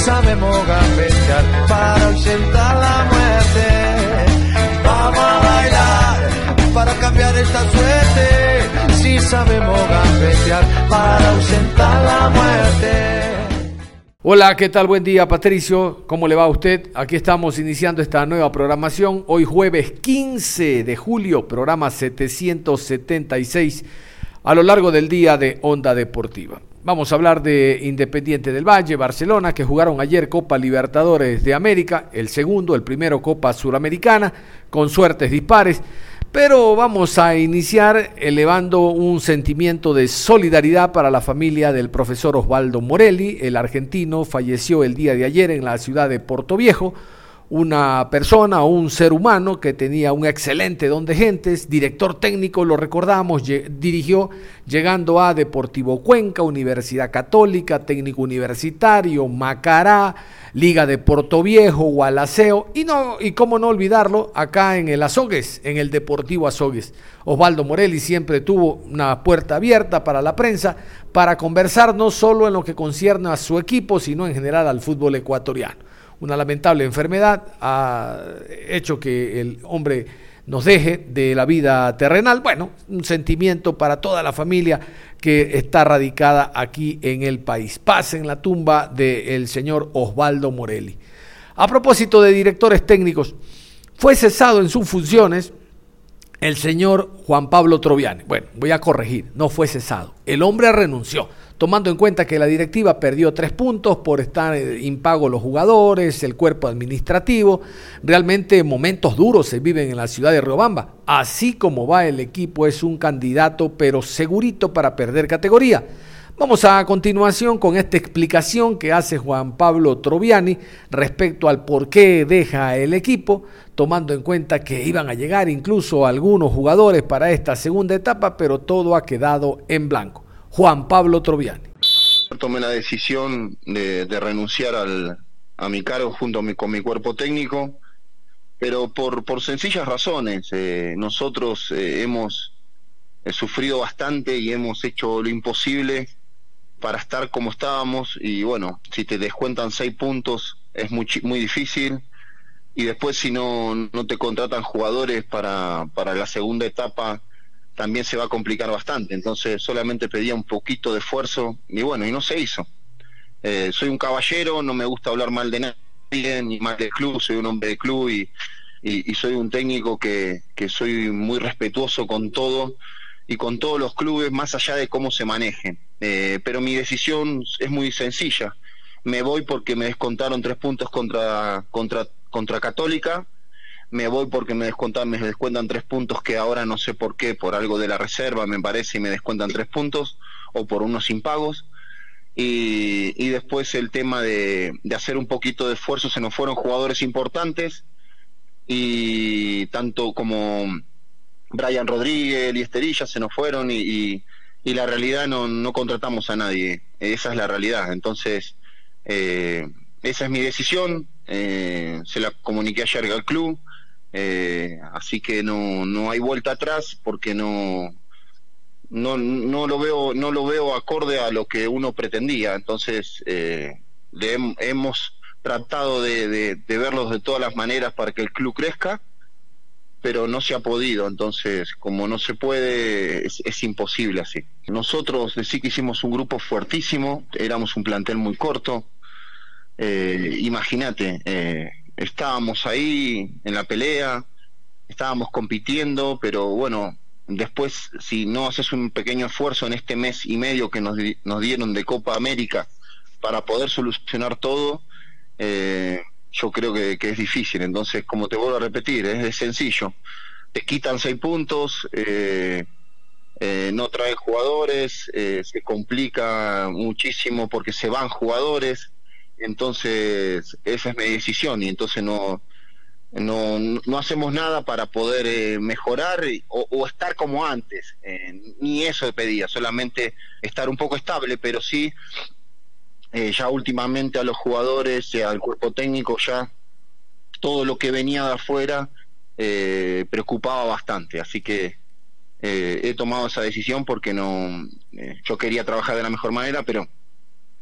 Sabemos gambetear para ausentar la muerte. Vamos a bailar para cambiar esta suerte. Si sabemos gambetear para ausentar la muerte. Hola, ¿qué tal? Buen día, Patricio. ¿Cómo le va a usted? Aquí estamos iniciando esta nueva programación. Hoy jueves 15 de julio, programa 776 a lo largo del día de Onda Deportiva. Vamos a hablar de Independiente del Valle, Barcelona, que jugaron ayer Copa Libertadores de América, el segundo, el primero Copa Suramericana, con suertes dispares. Pero vamos a iniciar elevando un sentimiento de solidaridad para la familia del profesor Osvaldo Morelli. El argentino falleció el día de ayer en la ciudad de Puerto Viejo una persona un ser humano que tenía un excelente don de gentes, director técnico, lo recordamos, dirigió llegando a Deportivo Cuenca, Universidad Católica, técnico universitario, Macará, Liga de Puerto Viejo, Gualaceo y no y cómo no olvidarlo acá en el Azogues, en el Deportivo Azogues. Osvaldo Morelli siempre tuvo una puerta abierta para la prensa para conversar no solo en lo que concierne a su equipo, sino en general al fútbol ecuatoriano una lamentable enfermedad ha hecho que el hombre nos deje de la vida terrenal. Bueno, un sentimiento para toda la familia que está radicada aquí en el país. Paz en la tumba del señor Osvaldo Morelli. A propósito de directores técnicos, fue cesado en sus funciones el señor Juan Pablo Troviani. Bueno, voy a corregir, no fue cesado. El hombre renunció tomando en cuenta que la directiva perdió tres puntos por estar eh, impago los jugadores, el cuerpo administrativo. Realmente momentos duros se viven en la ciudad de Riobamba. Así como va el equipo es un candidato, pero segurito para perder categoría. Vamos a continuación con esta explicación que hace Juan Pablo Troviani respecto al por qué deja el equipo, tomando en cuenta que iban a llegar incluso algunos jugadores para esta segunda etapa, pero todo ha quedado en blanco. Juan Pablo Troviani. Tomé la decisión de, renunciar al, a mi cargo junto con mi cuerpo técnico, pero por, por sencillas razones. Eh, nosotros eh, hemos eh, sufrido bastante y hemos hecho lo imposible para estar como estábamos y bueno, si te descuentan seis puntos es muy, muy difícil y después si no, no te contratan jugadores para, para la segunda etapa también se va a complicar bastante. Entonces solamente pedía un poquito de esfuerzo y bueno, y no se hizo. Eh, soy un caballero, no me gusta hablar mal de nadie, ni mal del club, soy un hombre de club y, soy un técnico que, que soy muy respetuoso con todo y con todos los clubes, más allá de cómo se manejen. Eh, pero mi decisión es muy sencilla. Me voy porque me descontaron tres puntos contra, contra, contra Católica me voy porque me descuentan, me descuentan tres puntos que ahora no sé por qué, por algo de la reserva me parece y me descuentan tres puntos o por unos impagos. Y, y después el tema de, de, hacer un poquito de esfuerzo, se nos fueron jugadores importantes y tanto como Brian Rodríguez y Esterilla se nos fueron y, y, la realidad no, no, contratamos a nadie, esa es la realidad. Entonces, eh, esa es mi decisión, eh, se la comuniqué ayer al club eh, así que no, no hay vuelta atrás porque no, no, no, lo veo, no lo veo acorde a lo que uno pretendía. Entonces, eh, hemos tratado de, de, verlos de todas las maneras para que el club crezca, pero no se ha podido. Entonces, como no se puede, es, imposible así. Nosotros sí que hicimos un grupo fuertísimo, éramos un plantel muy corto. Eh, Imagínate, eh, estábamos ahí en la pelea, estábamos compitiendo, pero bueno, después si no haces un pequeño esfuerzo en este mes y medio que nos, nos dieron de Copa América para poder solucionar todo, eh, yo creo que, es difícil. Entonces, como te vuelvo a repetir, es, sencillo. Te quitan seis puntos, eh, eh, no trae jugadores, eh, se complica muchísimo porque se van jugadores. Entonces, esa es mi decisión y entonces no, no, no hacemos nada para poder mejorar o, estar como antes. ni eso pedía, solamente estar un poco estable, pero sí eh, ya últimamente a los jugadores, eh, al cuerpo técnico, ya todo lo que venía de afuera eh, preocupaba bastante. Así que he tomado esa decisión porque no, yo quería trabajar de la mejor manera, pero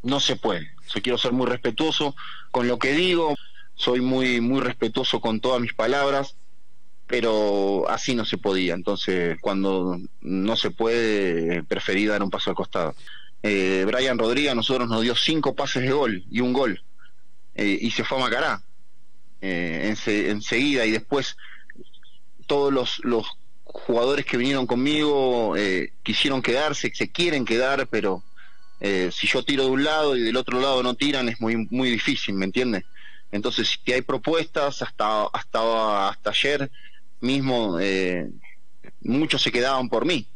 no se puede. Yo quiero ser muy respetuoso con lo que digo, soy muy, muy respetuoso con todas mis palabras, pero así no se podía. Entonces, cuando no se puede, preferí dar un paso al costado eh, Brian Rodríguez a nosotros nos dio cinco pases de gol y un gol eh, y se fue a Macará eh, enseguida y después todos los, los jugadores que vinieron conmigo eh, quisieron quedarse, se quieren quedar, pero si yo tiro de un lado y del otro lado no tiran es muy muy difícil, ¿me entiendes? Entonces si hay propuestas hasta hasta hasta ayer mismo muchos se quedaban por mí.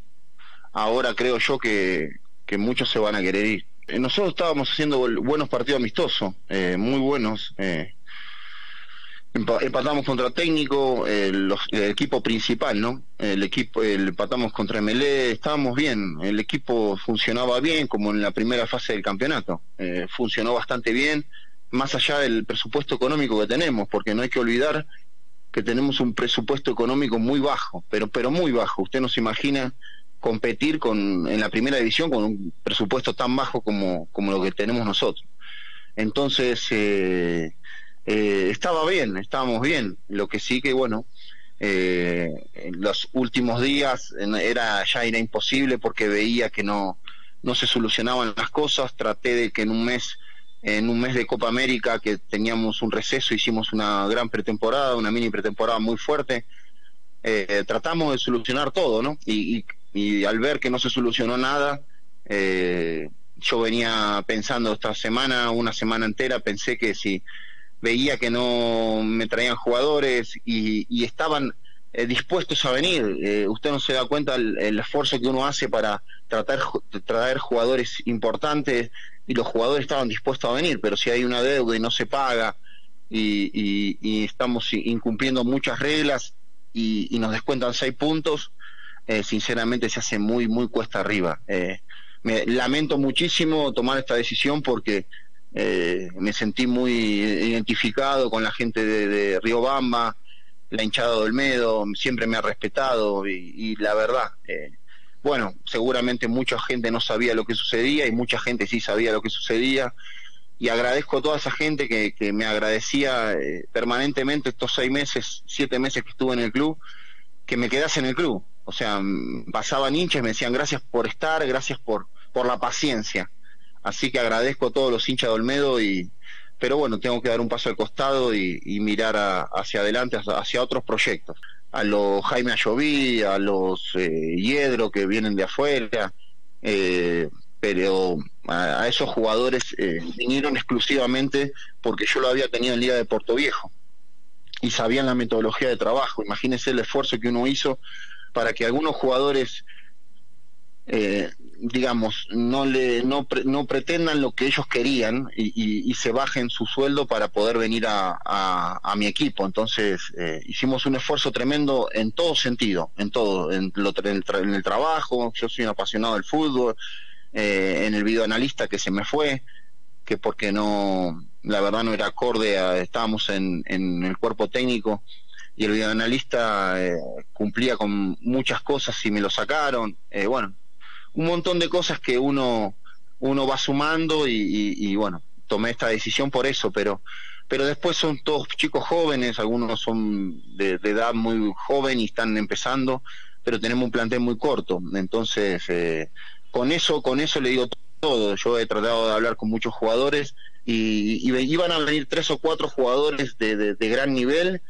Ahora creo yo que, que muchos se van a querer ir. Eh, nosotros estábamos haciendo buenos partidos amistosos, eh, muy buenos. Eh, empatamos contra técnico, el, equipo principal, ¿no? El equipo, empatamos contra MLE, estábamos bien, el equipo funcionaba bien, como en la primera fase del campeonato. funcionó bastante bien, más allá del presupuesto económico que tenemos, porque no hay que olvidar que tenemos un presupuesto económico muy bajo, pero, pero muy bajo. Usted no se imagina competir con, en la primera división con un presupuesto tan bajo como, como lo que tenemos nosotros. Entonces, eh, eh, estaba bien, estábamos bien. Lo que sí que, bueno, eh, en los últimos días era ya era imposible porque veía que no, no se solucionaban las cosas. Traté de que en un mes, en un mes de Copa América, que teníamos un receso, hicimos una gran pretemporada, una mini pretemporada muy fuerte. tratamos de solucionar todo, ¿no? y y al ver que no se solucionó nada, eh, yo venía pensando esta semana, una semana entera, pensé que si veía que no me traían jugadores y, estaban eh, dispuestos a venir, eh, usted no se da cuenta el, esfuerzo que uno hace para tratar de traer jugadores importantes y los jugadores estaban dispuestos a venir, pero si hay una deuda y no se paga y, estamos incumpliendo muchas reglas y, nos descuentan seis puntos, eh, sinceramente se hace muy, muy cuesta arriba. Me lamento muchísimo tomar esta decisión porque eh, me sentí muy identificado con la gente de, de Río Bamba, la hinchada de Olmedo, siempre me ha respetado y, la verdad, bueno, seguramente mucha gente no sabía lo que sucedía y mucha gente sí sabía lo que sucedía y agradezco a toda esa gente que, que me agradecía permanentemente estos seis meses, siete meses que estuve en el club, que me quedase en el club o sea, pasaban hinchas me decían gracias por estar, gracias por, por la paciencia. Así que agradezco a todos los hinchas de Olmedo y, pero bueno, tengo que dar un paso al costado y, mirar hacia adelante, hacia, otros proyectos. A los Jaime Ayoví, a los eh, Hiedro que vienen de afuera, eh, pero a, esos jugadores eh, vinieron exclusivamente porque yo lo había tenido en Liga de Puerto Viejo y sabían la metodología de trabajo. Imagínense el esfuerzo que uno hizo para que algunos jugadores eh, digamos, no le no, no, pretendan lo que ellos querían y, se bajen su sueldo para poder venir a, a, mi equipo. Entonces, eh, hicimos un esfuerzo tremendo en todo sentido, en todo, en, lo, en, el, trabajo, yo soy un apasionado del fútbol, eh, en el videoanalista que se me fue, que porque no, la verdad no era acorde, estábamos en, en el cuerpo técnico y el videoanalista eh, cumplía con muchas cosas y me lo sacaron. Eh, bueno, un montón de cosas que uno, uno va sumando y, bueno, tomé esta decisión por eso, pero, pero después son todos chicos jóvenes, algunos son de, edad muy joven y están empezando, pero tenemos un plantel muy corto. Entonces, eh, con eso, con eso le digo todo. Yo he tratado de hablar con muchos jugadores y, iban a venir tres o cuatro jugadores de, de gran nivel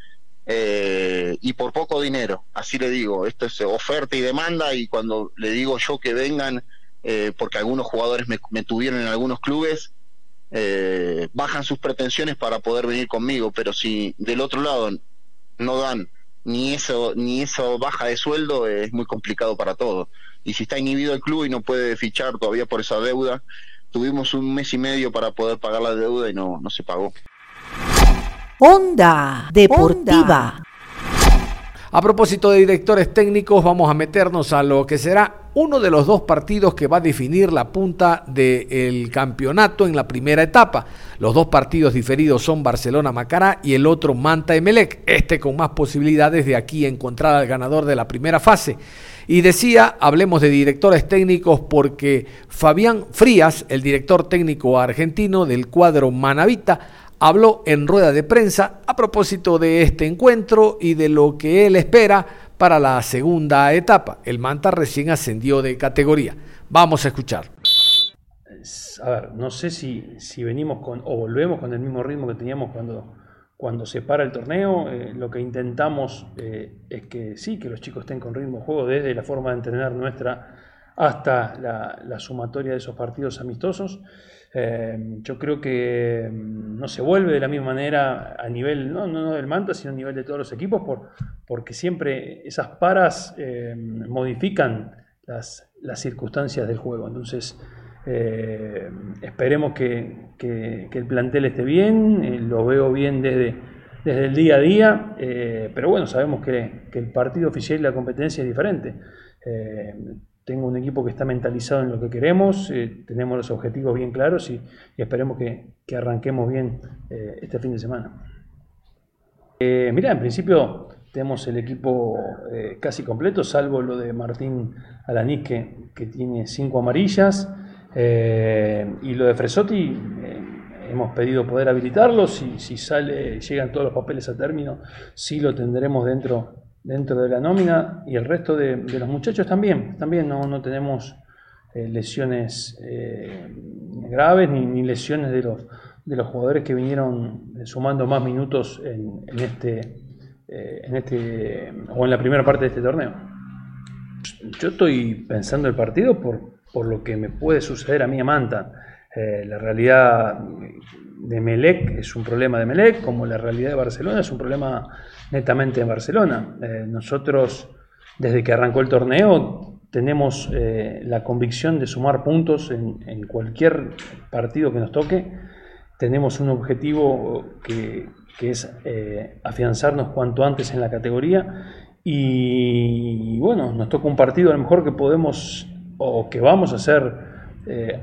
eh, y por poco dinero, así le digo, esto es oferta y demanda y cuando le digo yo que vengan, eh, porque algunos jugadores me, tuvieron en algunos clubes, eh, bajan sus pretensiones para poder venir conmigo, pero si del otro lado no dan ni eso ni eso baja de sueldo es muy complicado para todos. Y si está inhibido el club y no puede fichar todavía por esa deuda tuvimos un mes y medio para poder pagar la deuda y no no se pagó Onda Deportiva a propósito de directores técnicos, vamos a meternos a lo que será uno de los dos partidos que va a definir la punta del campeonato en la primera etapa. Los dos partidos diferidos son Barcelona-Macará y el otro Manta-Emelec, este con más posibilidades de aquí encontrar al ganador de la primera fase. Y decía, hablemos de directores técnicos porque Fabián Frías, el director técnico argentino del cuadro Manavita, habló en rueda de prensa a propósito de este encuentro y de lo que él espera para la segunda etapa. El Manta recién ascendió de categoría. Vamos a escuchar. A ver, no sé si, si venimos con o volvemos con el mismo ritmo que teníamos cuando, cuando se para el torneo. Eh, lo que intentamos eh, es que sí, que los chicos estén con ritmo de juego desde la forma de entrenar nuestra hasta la, la sumatoria de esos partidos amistosos. Eh, yo creo que mm, no se vuelve de la misma manera a nivel, no, no, del Manta, sino a nivel de todos los equipos, por, porque siempre esas paras eh, modifican las, las, circunstancias del juego. Entonces, eh, esperemos que, que, el plantel esté bien, lo veo bien desde, desde el día a día, pero bueno, sabemos que, que, el partido oficial y la competencia es diferente tengo un equipo que está mentalizado en lo que queremos, eh, tenemos los objetivos bien claros y, esperemos que, arranquemos bien eh, este fin de semana. Eh, mira, en principio tenemos el equipo casi completo, salvo lo de Martín Alaniz que, tiene cinco amarillas y lo de Fresotti. Hemos pedido poder habilitarlo, si, si sale, llegan todos los papeles a término, sí lo tendremos dentro dentro de la nómina y el resto de, los muchachos también. También no, no tenemos eh, lesiones eh, graves ni, lesiones de los, de los jugadores que vinieron eh, sumando más minutos en, este, en este o en la primera parte de este torneo. Yo estoy pensando el partido por, por lo que me puede suceder a mí a Manta. la realidad de Melec es un problema de Melec, como la realidad de Barcelona es un problema netamente en Barcelona. Eh, nosotros, desde que arrancó el torneo, tenemos eh, la convicción de sumar puntos en, cualquier partido que nos toque. Tenemos un objetivo que, es eh, afianzarnos cuanto antes en la categoría. Y bueno, nos toca un partido a lo mejor que podemos o que vamos a ser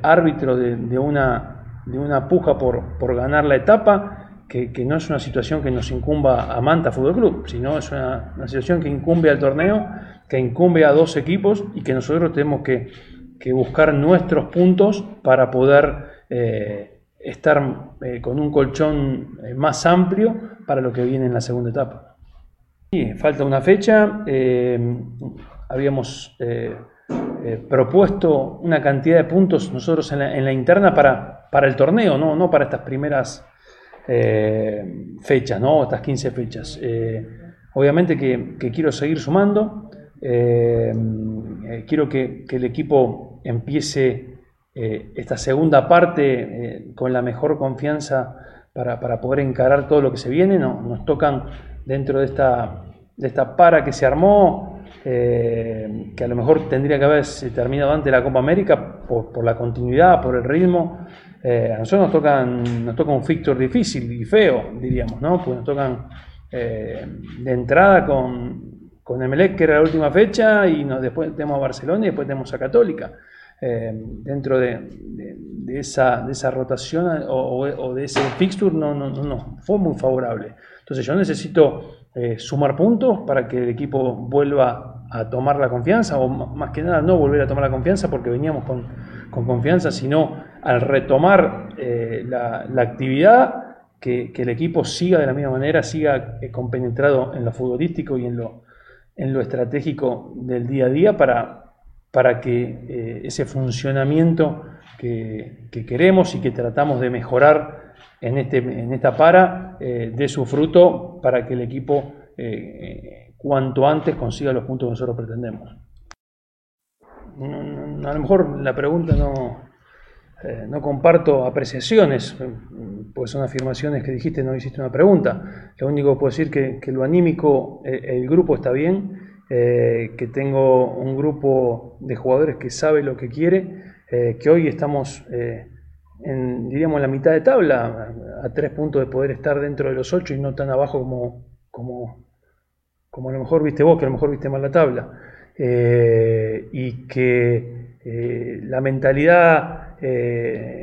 árbitro de, una, de una puja por, por ganar la etapa que, no es una situación que nos incumba a Manta Fútbol Club, sino es una, situación que incumbe al torneo, que incumbe a dos equipos y que nosotros tenemos que, buscar nuestros puntos para poder eh, estar eh, con un colchón eh, más amplio para lo que viene en la segunda etapa. Sí, falta una fecha, habíamos propuesto una cantidad de puntos nosotros en la, interna para, para el torneo, no, no para estas primeras eh, fechas, ¿no? Estas 15 fechas. Eh, obviamente que, quiero seguir sumando, eh, quiero que, el equipo empiece esta segunda parte con la mejor confianza para, poder encarar todo lo que se viene. No, nos tocan dentro de esta, de esta para que se armó, que a lo mejor tendría que haberse terminado antes de la Copa América por, la continuidad, por el ritmo. Eh, a nosotros nos, tocan, nos toca un fixture difícil y feo, diríamos, ¿no? Pues nos tocan eh, de entrada con, con Emelec, que era la última fecha, y después tenemos a Barcelona y después tenemos a Católica. Eh, dentro de, esa, esa rotación o, de ese fixture no, no, no, fue muy favorable. Entonces yo necesito sumar puntos para que el equipo vuelva a tomar la confianza, o más que nada no volver a tomar la confianza porque veníamos con, con confianza, sino al retomar eh, la, actividad, que, el equipo siga de la misma manera, siga eh, compenetrado en lo futbolístico y en lo, en lo estratégico del día a día para, para que eh, ese funcionamiento que, queremos y que tratamos de mejorar en, este, en esta para dé su fruto para que el equipo cuanto antes consiga los puntos que nosotros pretendemos. a lo mejor la pregunta no, eh, no comparto apreciaciones, pues son afirmaciones que dijiste, no hiciste una pregunta. Lo único que puedo decir que, que lo anímico, el, el grupo está bien, eh, que tengo un grupo de jugadores que sabe lo que quiere, eh, que hoy estamos eh, en, diríamos, la mitad de tabla, a, tres puntos de poder estar dentro de los ocho y no tan abajo como, como, como a lo mejor viste vos, que a lo mejor viste mal la tabla. y que la mentalidad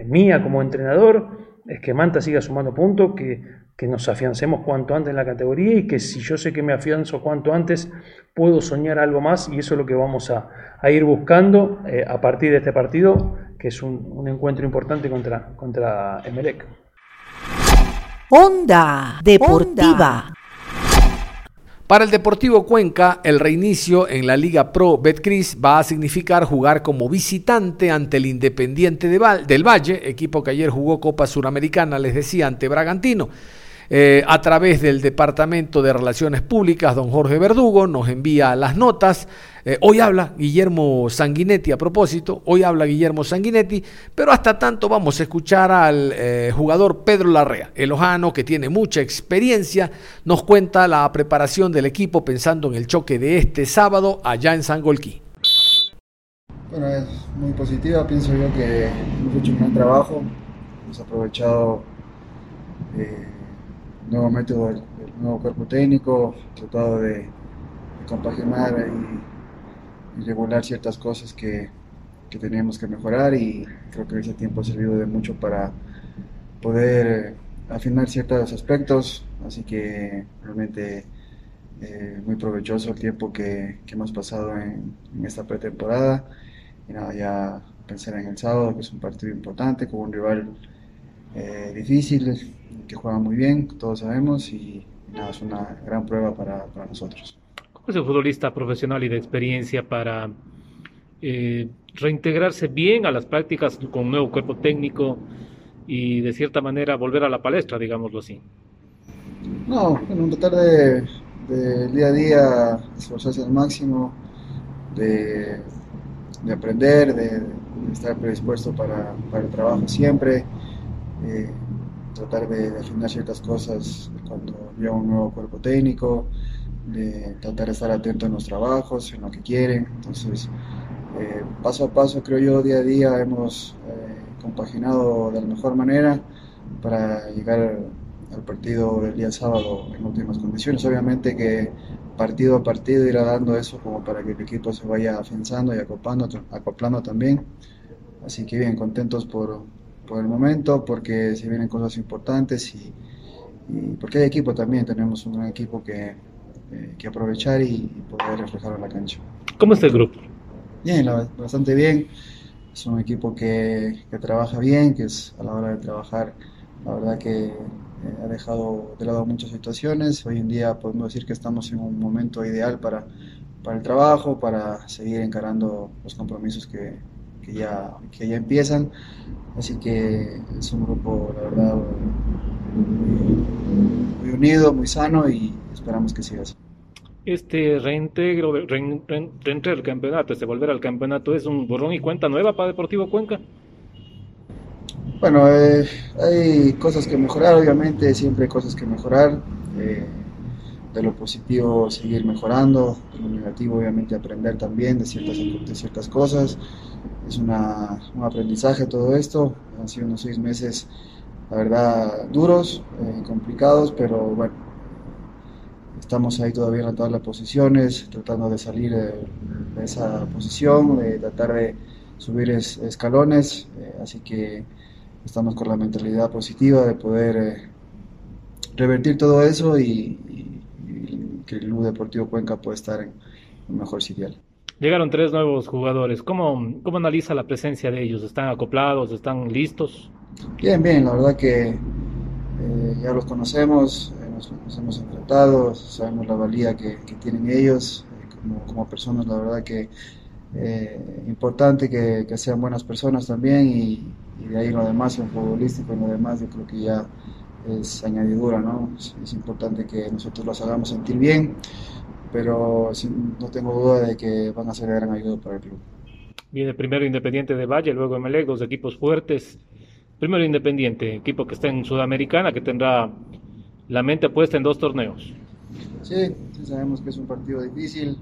mía como entrenador es que Manta siga sumando puntos, que que nos afiancemos cuanto antes en la categoría y que si yo sé que me afianzo cuanto antes, puedo soñar algo más y eso es lo que vamos a, ir buscando eh, a partir de este partido, que es un, encuentro importante contra, contra Emelec. Onda Deportiva. Para el Deportivo Cuenca, el reinicio en la Liga Pro Betcris va a significar jugar como visitante ante el Independiente del Valle, equipo que ayer jugó Copa Suramericana, les decía, ante Bragantino. Eh, a través del Departamento de Relaciones Públicas, don Jorge Verdugo nos envía las notas. Eh, hoy habla Guillermo Sanguinetti a propósito, hoy habla Guillermo Sanguinetti, pero hasta tanto vamos a escuchar al eh, jugador Pedro Larrea, el ojano que tiene mucha experiencia, nos cuenta la preparación del equipo pensando en el choque de este sábado allá en Sangolquí. Bueno, es muy positiva, pienso yo que hemos hecho un buen trabajo, hemos aprovechado nuevo método del, nuevo cuerpo técnico, tratado de, compaginar y, regular ciertas cosas que, que, teníamos que mejorar y creo que ese tiempo ha servido de mucho para poder afinar ciertos aspectos, así que realmente eh, muy provechoso el tiempo que, que hemos pasado en, en, esta pretemporada. Y nada, ya pensar en el sábado que es un partido importante con un rival eh, difícil, que juega muy bien, todos sabemos, y, nada, es una gran prueba para, para, nosotros. ¿Cómo es un futbolista profesional y de experiencia para eh, reintegrarse bien a las prácticas con un nuevo cuerpo técnico y de cierta manera volver a la palestra, digámoslo así? No, bueno, tratar de, de día a día esforzarse al máximo, de, de aprender, de, de, estar predispuesto para, para el trabajo siempre. Eh, tratar de, afinar ciertas cosas cuando llega un nuevo cuerpo técnico, de tratar de estar atento en los trabajos, en lo que quieren. Entonces, eh, paso a paso, creo yo, día a día hemos eh, compaginado de la mejor manera para llegar al partido del día sábado en últimas condiciones. Obviamente que partido a partido irá dando eso como para que el equipo se vaya afianzando y acoplando, acoplando también. Así que bien, contentos por, por el momento, porque se vienen cosas importantes y, porque hay equipo también, tenemos un gran equipo que, eh, que aprovechar y, poder reflejar en la cancha. ¿Cómo está el grupo? Bien, bastante bien. Es un equipo que, que, trabaja bien, que es a la hora de trabajar, la verdad que eh, ha dejado de lado muchas situaciones. Hoy en día podemos decir que estamos en un momento ideal para, para el trabajo, para seguir encarando los compromisos que, que ya, que ya empiezan. Así que es un grupo, la verdad, muy, unido, muy sano y esperamos que siga así. Este reintegro, reintegro del campeonato, este volver al campeonato, ¿es un borrón y cuenta nueva para Deportivo Cuenca? Bueno, eh, hay cosas que mejorar, obviamente, siempre hay cosas que mejorar. Eh, de lo positivo seguir mejorando, de lo negativo obviamente aprender también de ciertas, de ciertas cosas. Es una, un aprendizaje todo esto, han sido unos seis meses, la verdad, duros, eh, complicados, pero bueno, estamos ahí todavía en la tabla de posiciones, tratando de salir de, esa posición, de tratar de subir es, escalones, eh, así que estamos con la mentalidad positiva de poder eh, revertir todo eso y, que el Club Deportivo Cuenca puede estar en un mejor sitial. Llegaron tres nuevos jugadores. ¿Cómo, ¿Cómo analiza la presencia de ellos? ¿Están acoplados? ¿Están listos? Bien, bien. La verdad que eh, ya los conocemos, eh, nos, nos, hemos enfrentado, sabemos la valía que, que tienen ellos eh, como, como, personas. La verdad que eh, importante que, que, sean buenas personas también y, y de ahí lo demás, en futbolístico y lo demás, yo creo que ya es añadidura, ¿no? Es, es, importante que nosotros los hagamos sentir bien, pero no tengo duda de que van a ser de gran ayuda para el club. Viene primero Independiente de Valle, luego Emelec, dos equipos fuertes. Primero Independiente, equipo que está en Sudamericana, que tendrá la mente puesta en dos torneos. Sí, sí sabemos que es un partido difícil.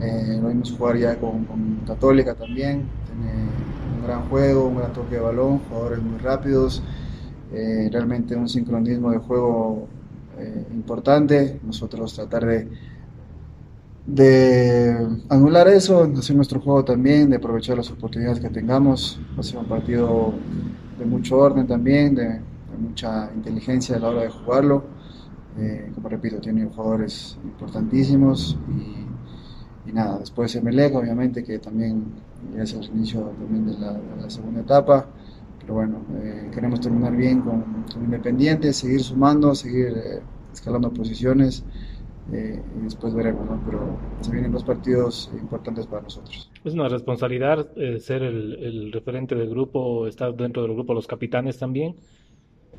Eh, lo vimos jugar ya con, con, Católica también. Tiene un gran juego, un gran toque de balón, jugadores muy rápidos. Eh, realmente un sincronismo de juego eh, importante. Nosotros tratar de, de anular eso, hacer nuestro juego también, de aprovechar las oportunidades que tengamos. Va a ser un partido de mucho orden también, de, de mucha inteligencia a la hora de jugarlo. Eh, como repito, tiene jugadores importantísimos y, nada, después Emelec, obviamente, que también ya es el inicio también de de la segunda etapa. Pero bueno, eh, queremos terminar bien con, con, Independiente, seguir sumando, seguir eh, escalando posiciones eh, y después veremos, ¿no? Pero se vienen dos partidos importantes para nosotros. Es una responsabilidad eh, ser el, el, referente del grupo, estar dentro del grupo los capitanes también.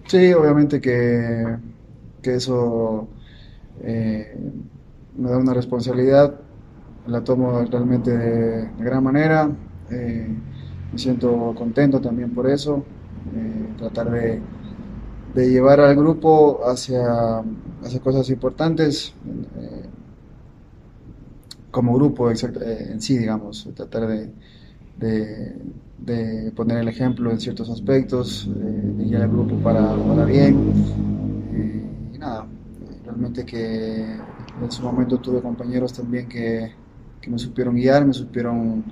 Sí, obviamente que, que eso eh, me da una responsabilidad, la tomo realmente de, de gran manera. Me siento contento también por eso, eh, tratar de, de, llevar al grupo hacia, hacia cosas importantes eh, como grupo exact, eh, en sí, digamos, tratar de, de, poner el ejemplo en ciertos aspectos, de guiar al grupo para, para bien. y nada, realmente que en su momento tuve compañeros también que que me supieron guiar, me supieron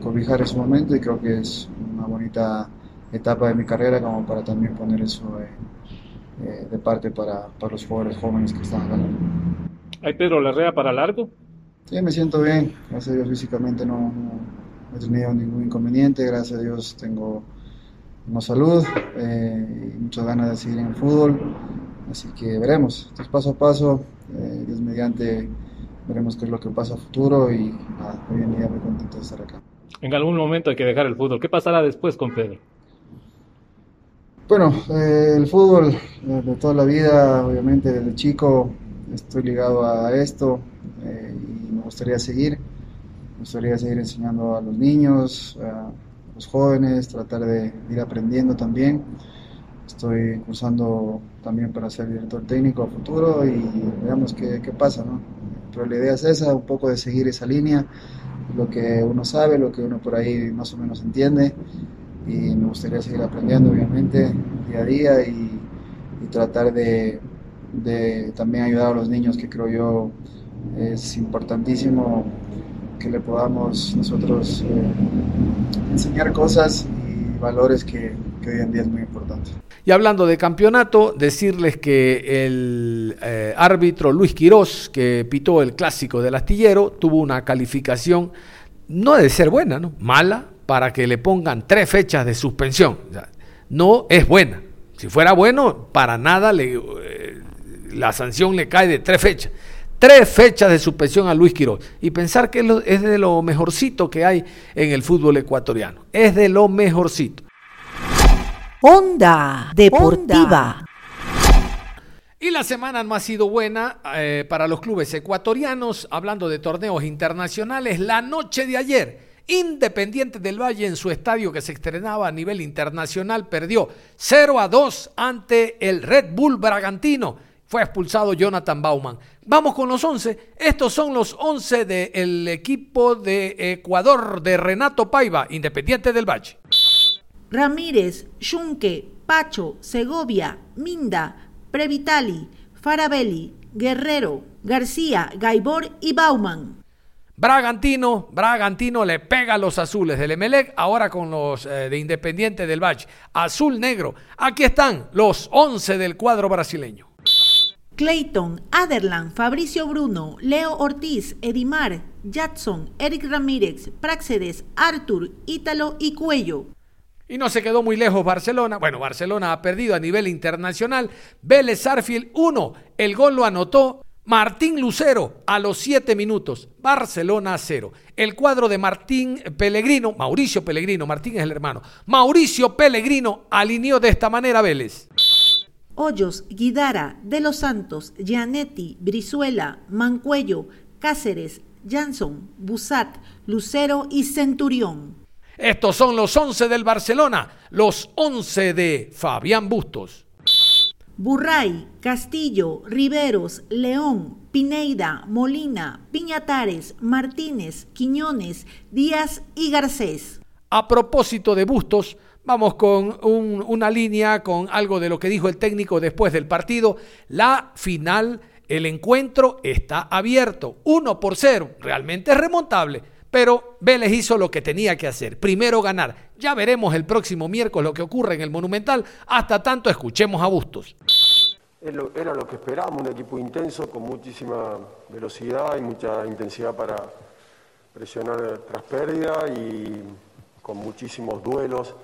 cobijar en su momento y creo que es una bonita etapa de mi carrera como para también poner eso eh, eh, de parte para, para, los jugadores jóvenes que están acá. ¿Hay Pedro Larrea para largo? Sí, me siento bien, gracias a Dios físicamente no, no he tenido ningún inconveniente, gracias a Dios tengo, tengo salud eh, y muchas ganas de seguir en el fútbol, así que veremos, entonces paso a paso, eh, Dios mediante veremos qué es lo que pasa a futuro y nada, hoy en día muy contento de estar acá. En algún momento hay que dejar el fútbol. ¿Qué pasará después con Pedro? Bueno, eh, el fútbol eh, de toda la vida, obviamente desde chico estoy ligado a esto eh, y me gustaría seguir. Me gustaría seguir enseñando a los niños, a los jóvenes, tratar de ir aprendiendo también. Estoy cursando también para ser director técnico a futuro y veamos qué, qué pasa, ¿no? Pero la idea es esa, un poco de seguir esa línea, lo que uno sabe, lo que uno por ahí más o menos entiende. Y me gustaría seguir aprendiendo obviamente día a día y, y tratar de, también ayudar a los niños que creo yo es importantísimo que le podamos nosotros eh, enseñar cosas valores que, hoy en día es muy importante. Y hablando de campeonato, decirles que el eh, árbitro Luis Quirós, que pitó el clásico del astillero, tuvo una calificación, no de ser buena, ¿no? mala, para que le pongan tres fechas de suspensión. No es buena. Si fuera bueno, para nada le, eh, la sanción le cae de tres fechas. Tres fechas de suspensión a Luis Quirós. Y pensar que es de lo mejorcito que hay en el fútbol ecuatoriano. Es de lo mejorcito. Onda Deportiva. Y la semana no ha sido buena eh, para los clubes ecuatorianos, hablando de torneos internacionales. La noche de ayer, Independiente del Valle en su estadio que se estrenaba a nivel internacional perdió 0 a 2 ante el Red Bull Bragantino. Fue expulsado Jonathan Bauman. Vamos con los 11. Estos son los 11 del equipo de Ecuador de Renato Paiva, Independiente del Valle. Ramírez, Yunque, Pacho, Segovia, Minda, Previtali, Farabelli, Guerrero, García, Gaibor y Bauman. Bragantino, Bragantino le pega a los azules del Emelec, ahora con los eh, de Independiente del Valle. Azul negro. Aquí están los 11 del cuadro brasileño. Clayton, Aderlan, Fabricio Bruno, Leo Ortiz, Edimar, Jadson, Eric Ramírez, Praxedes, Artur, Ítalo y Cuello. Y no se quedó muy lejos Barcelona. Bueno, Barcelona ha perdido a nivel internacional. Vélez Sarfield 1. El gol lo anotó Martín Lucero a los 7 minutos. Barcelona 0. El cuadro de Martín Pellegrino, Mauricio Pellegrino, Martín es el hermano. Mauricio Pellegrino alineó de esta manera Vélez. Hoyos, Guidara, De los Santos, Gianetti, Brizuela, Mancuello, Cáceres, Jansson, Busat, Lucero y Centurión. Estos son los 11 del Barcelona, los 11 de Fabián Bustos. Burray, Castillo, Riveros, León, Pineida, Molina, Piñatares, Martínez, Quiñones, Díaz y Garcés. A propósito de Bustos, vamos con una línea, con algo de lo que dijo el técnico después del partido. La final, el encuentro está abierto, uno por cero, realmente es remontable. Pero Vélez hizo lo que tenía que hacer, primero ganar. Ya veremos el próximo miércoles lo que ocurre en el Monumental. Hasta tanto, escuchemos a Bustos. Era lo que esperábamos, un equipo intenso, con muchísima velocidad y mucha intensidad para presionar tras pérdida y con muchísimos duelos.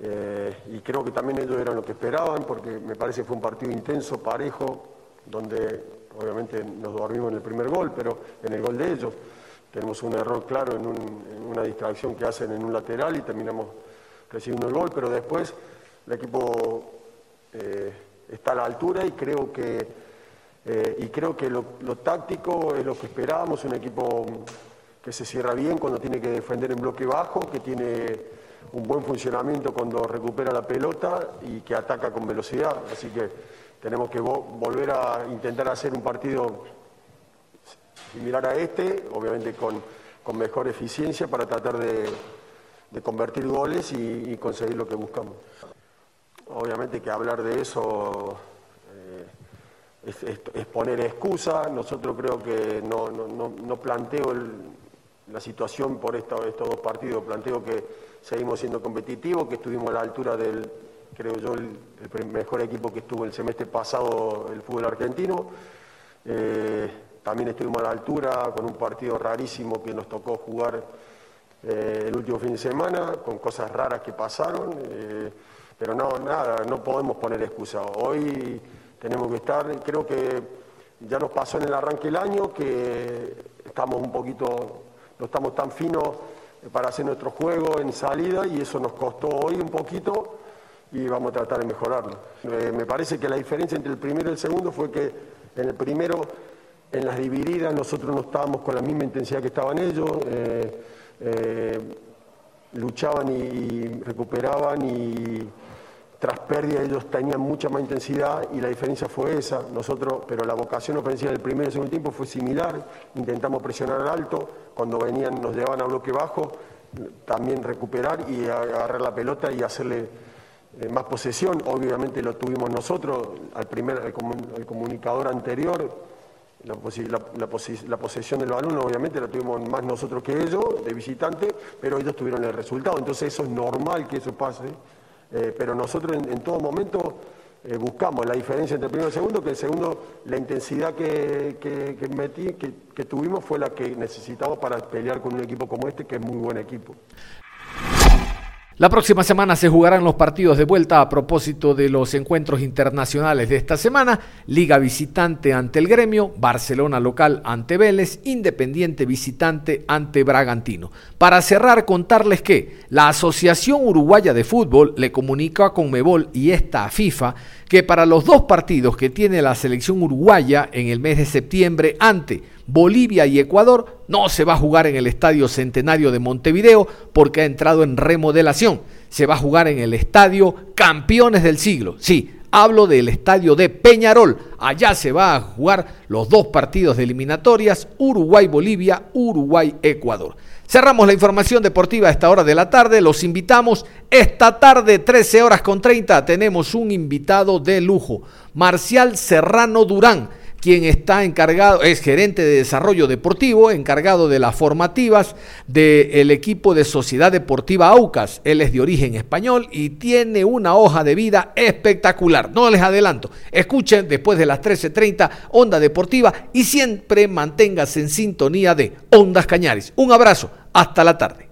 Eh, y creo que también ellos eran lo que esperaban, porque me parece que fue un partido intenso, parejo, donde obviamente nos dormimos en el primer gol, pero en el gol de ellos tenemos un error claro en, una distracción que hacen en un lateral y terminamos recibiendo el gol, pero después el equipo... Eh, está a la altura y creo que, eh, y creo que lo, táctico es lo que esperábamos, un equipo que se cierra bien cuando tiene que defender en bloque bajo, que tiene un buen funcionamiento cuando recupera la pelota y que ataca con velocidad. Así que tenemos que volver a intentar hacer un partido similar a este, obviamente con, mejor eficiencia para tratar de, convertir goles y conseguir lo que buscamos. Obviamente que hablar de eso eh, es, poner excusa. Nosotros creo que no, planteo la situación por estos dos partidos, planteo que seguimos siendo competitivos, que estuvimos a la altura del, creo yo, el, mejor equipo que estuvo el semestre pasado el fútbol argentino. Eh, también estuvimos a la altura con un partido rarísimo que nos tocó jugar eh, el último fin de semana, con cosas raras que pasaron. Pero no, nada, no podemos poner excusa. Hoy tenemos que estar, creo que ya nos pasó en el arranque del año que estamos un poquito, no estamos tan finos para hacer nuestro juego en salida y eso nos costó hoy un poquito y vamos a tratar de mejorarlo. Eh, me parece que la diferencia entre el primero y el segundo fue que en el primero, en las divididas, nosotros no estábamos con la misma intensidad que estaban ellos. Eh, eh, luchaban y recuperaban y tras pérdida ellos tenían mucha más intensidad y la diferencia fue esa. Nosotros, pero la vocación ofensiva del primer y segundo tiempo fue similar. Intentamos presionar al alto, cuando venían nos llevaban a bloque bajo, también recuperar y agarrar la pelota y hacerle eh, más posesión. Obviamente lo tuvimos nosotros, al primer, al comunicador anterior, la, posesión del balón obviamente la tuvimos más nosotros que ellos, de visitante, pero ellos tuvieron el resultado. Entonces eso es normal que eso pase. Eh, pero nosotros en, todo momento eh, buscamos la diferencia entre el primero y el segundo, que el segundo, la intensidad que, que, metí, que tuvimos fue la que necesitamos para pelear con un equipo como este, que es muy buen equipo. La próxima semana se jugarán los partidos de vuelta a propósito de los encuentros internacionales de esta semana. Liga visitante ante el gremio, Barcelona local ante Vélez, Independiente visitante ante Bragantino. Para cerrar, contarles que la Asociación Uruguaya de Fútbol le comunicó a Conmebol y esta a FIFA que para los dos partidos que tiene la selección uruguaya en el mes de septiembre ante Bolivia y Ecuador no se va a jugar en el Estadio Centenario de Montevideo porque ha entrado en remodelación. Se va a jugar en el Estadio Campeones del Siglo. Sí, hablo del Estadio de Peñarol. Allá se va a jugar los dos partidos de eliminatorias, Uruguay-Bolivia, Uruguay-Ecuador. Cerramos la información deportiva a esta hora de la tarde. Los invitamos esta tarde, 13 horas con 30. Tenemos un invitado de lujo, Marcial Serrano Durán quien está encargado, es gerente de desarrollo deportivo, encargado de las formativas del equipo de Sociedad Deportiva Aucas. Él es de origen español y tiene una hoja de vida espectacular. No les adelanto. Escuchen después de las 13:30 Onda Deportiva y siempre manténgase en sintonía de Ondas Cañares. Un abrazo. Hasta la tarde.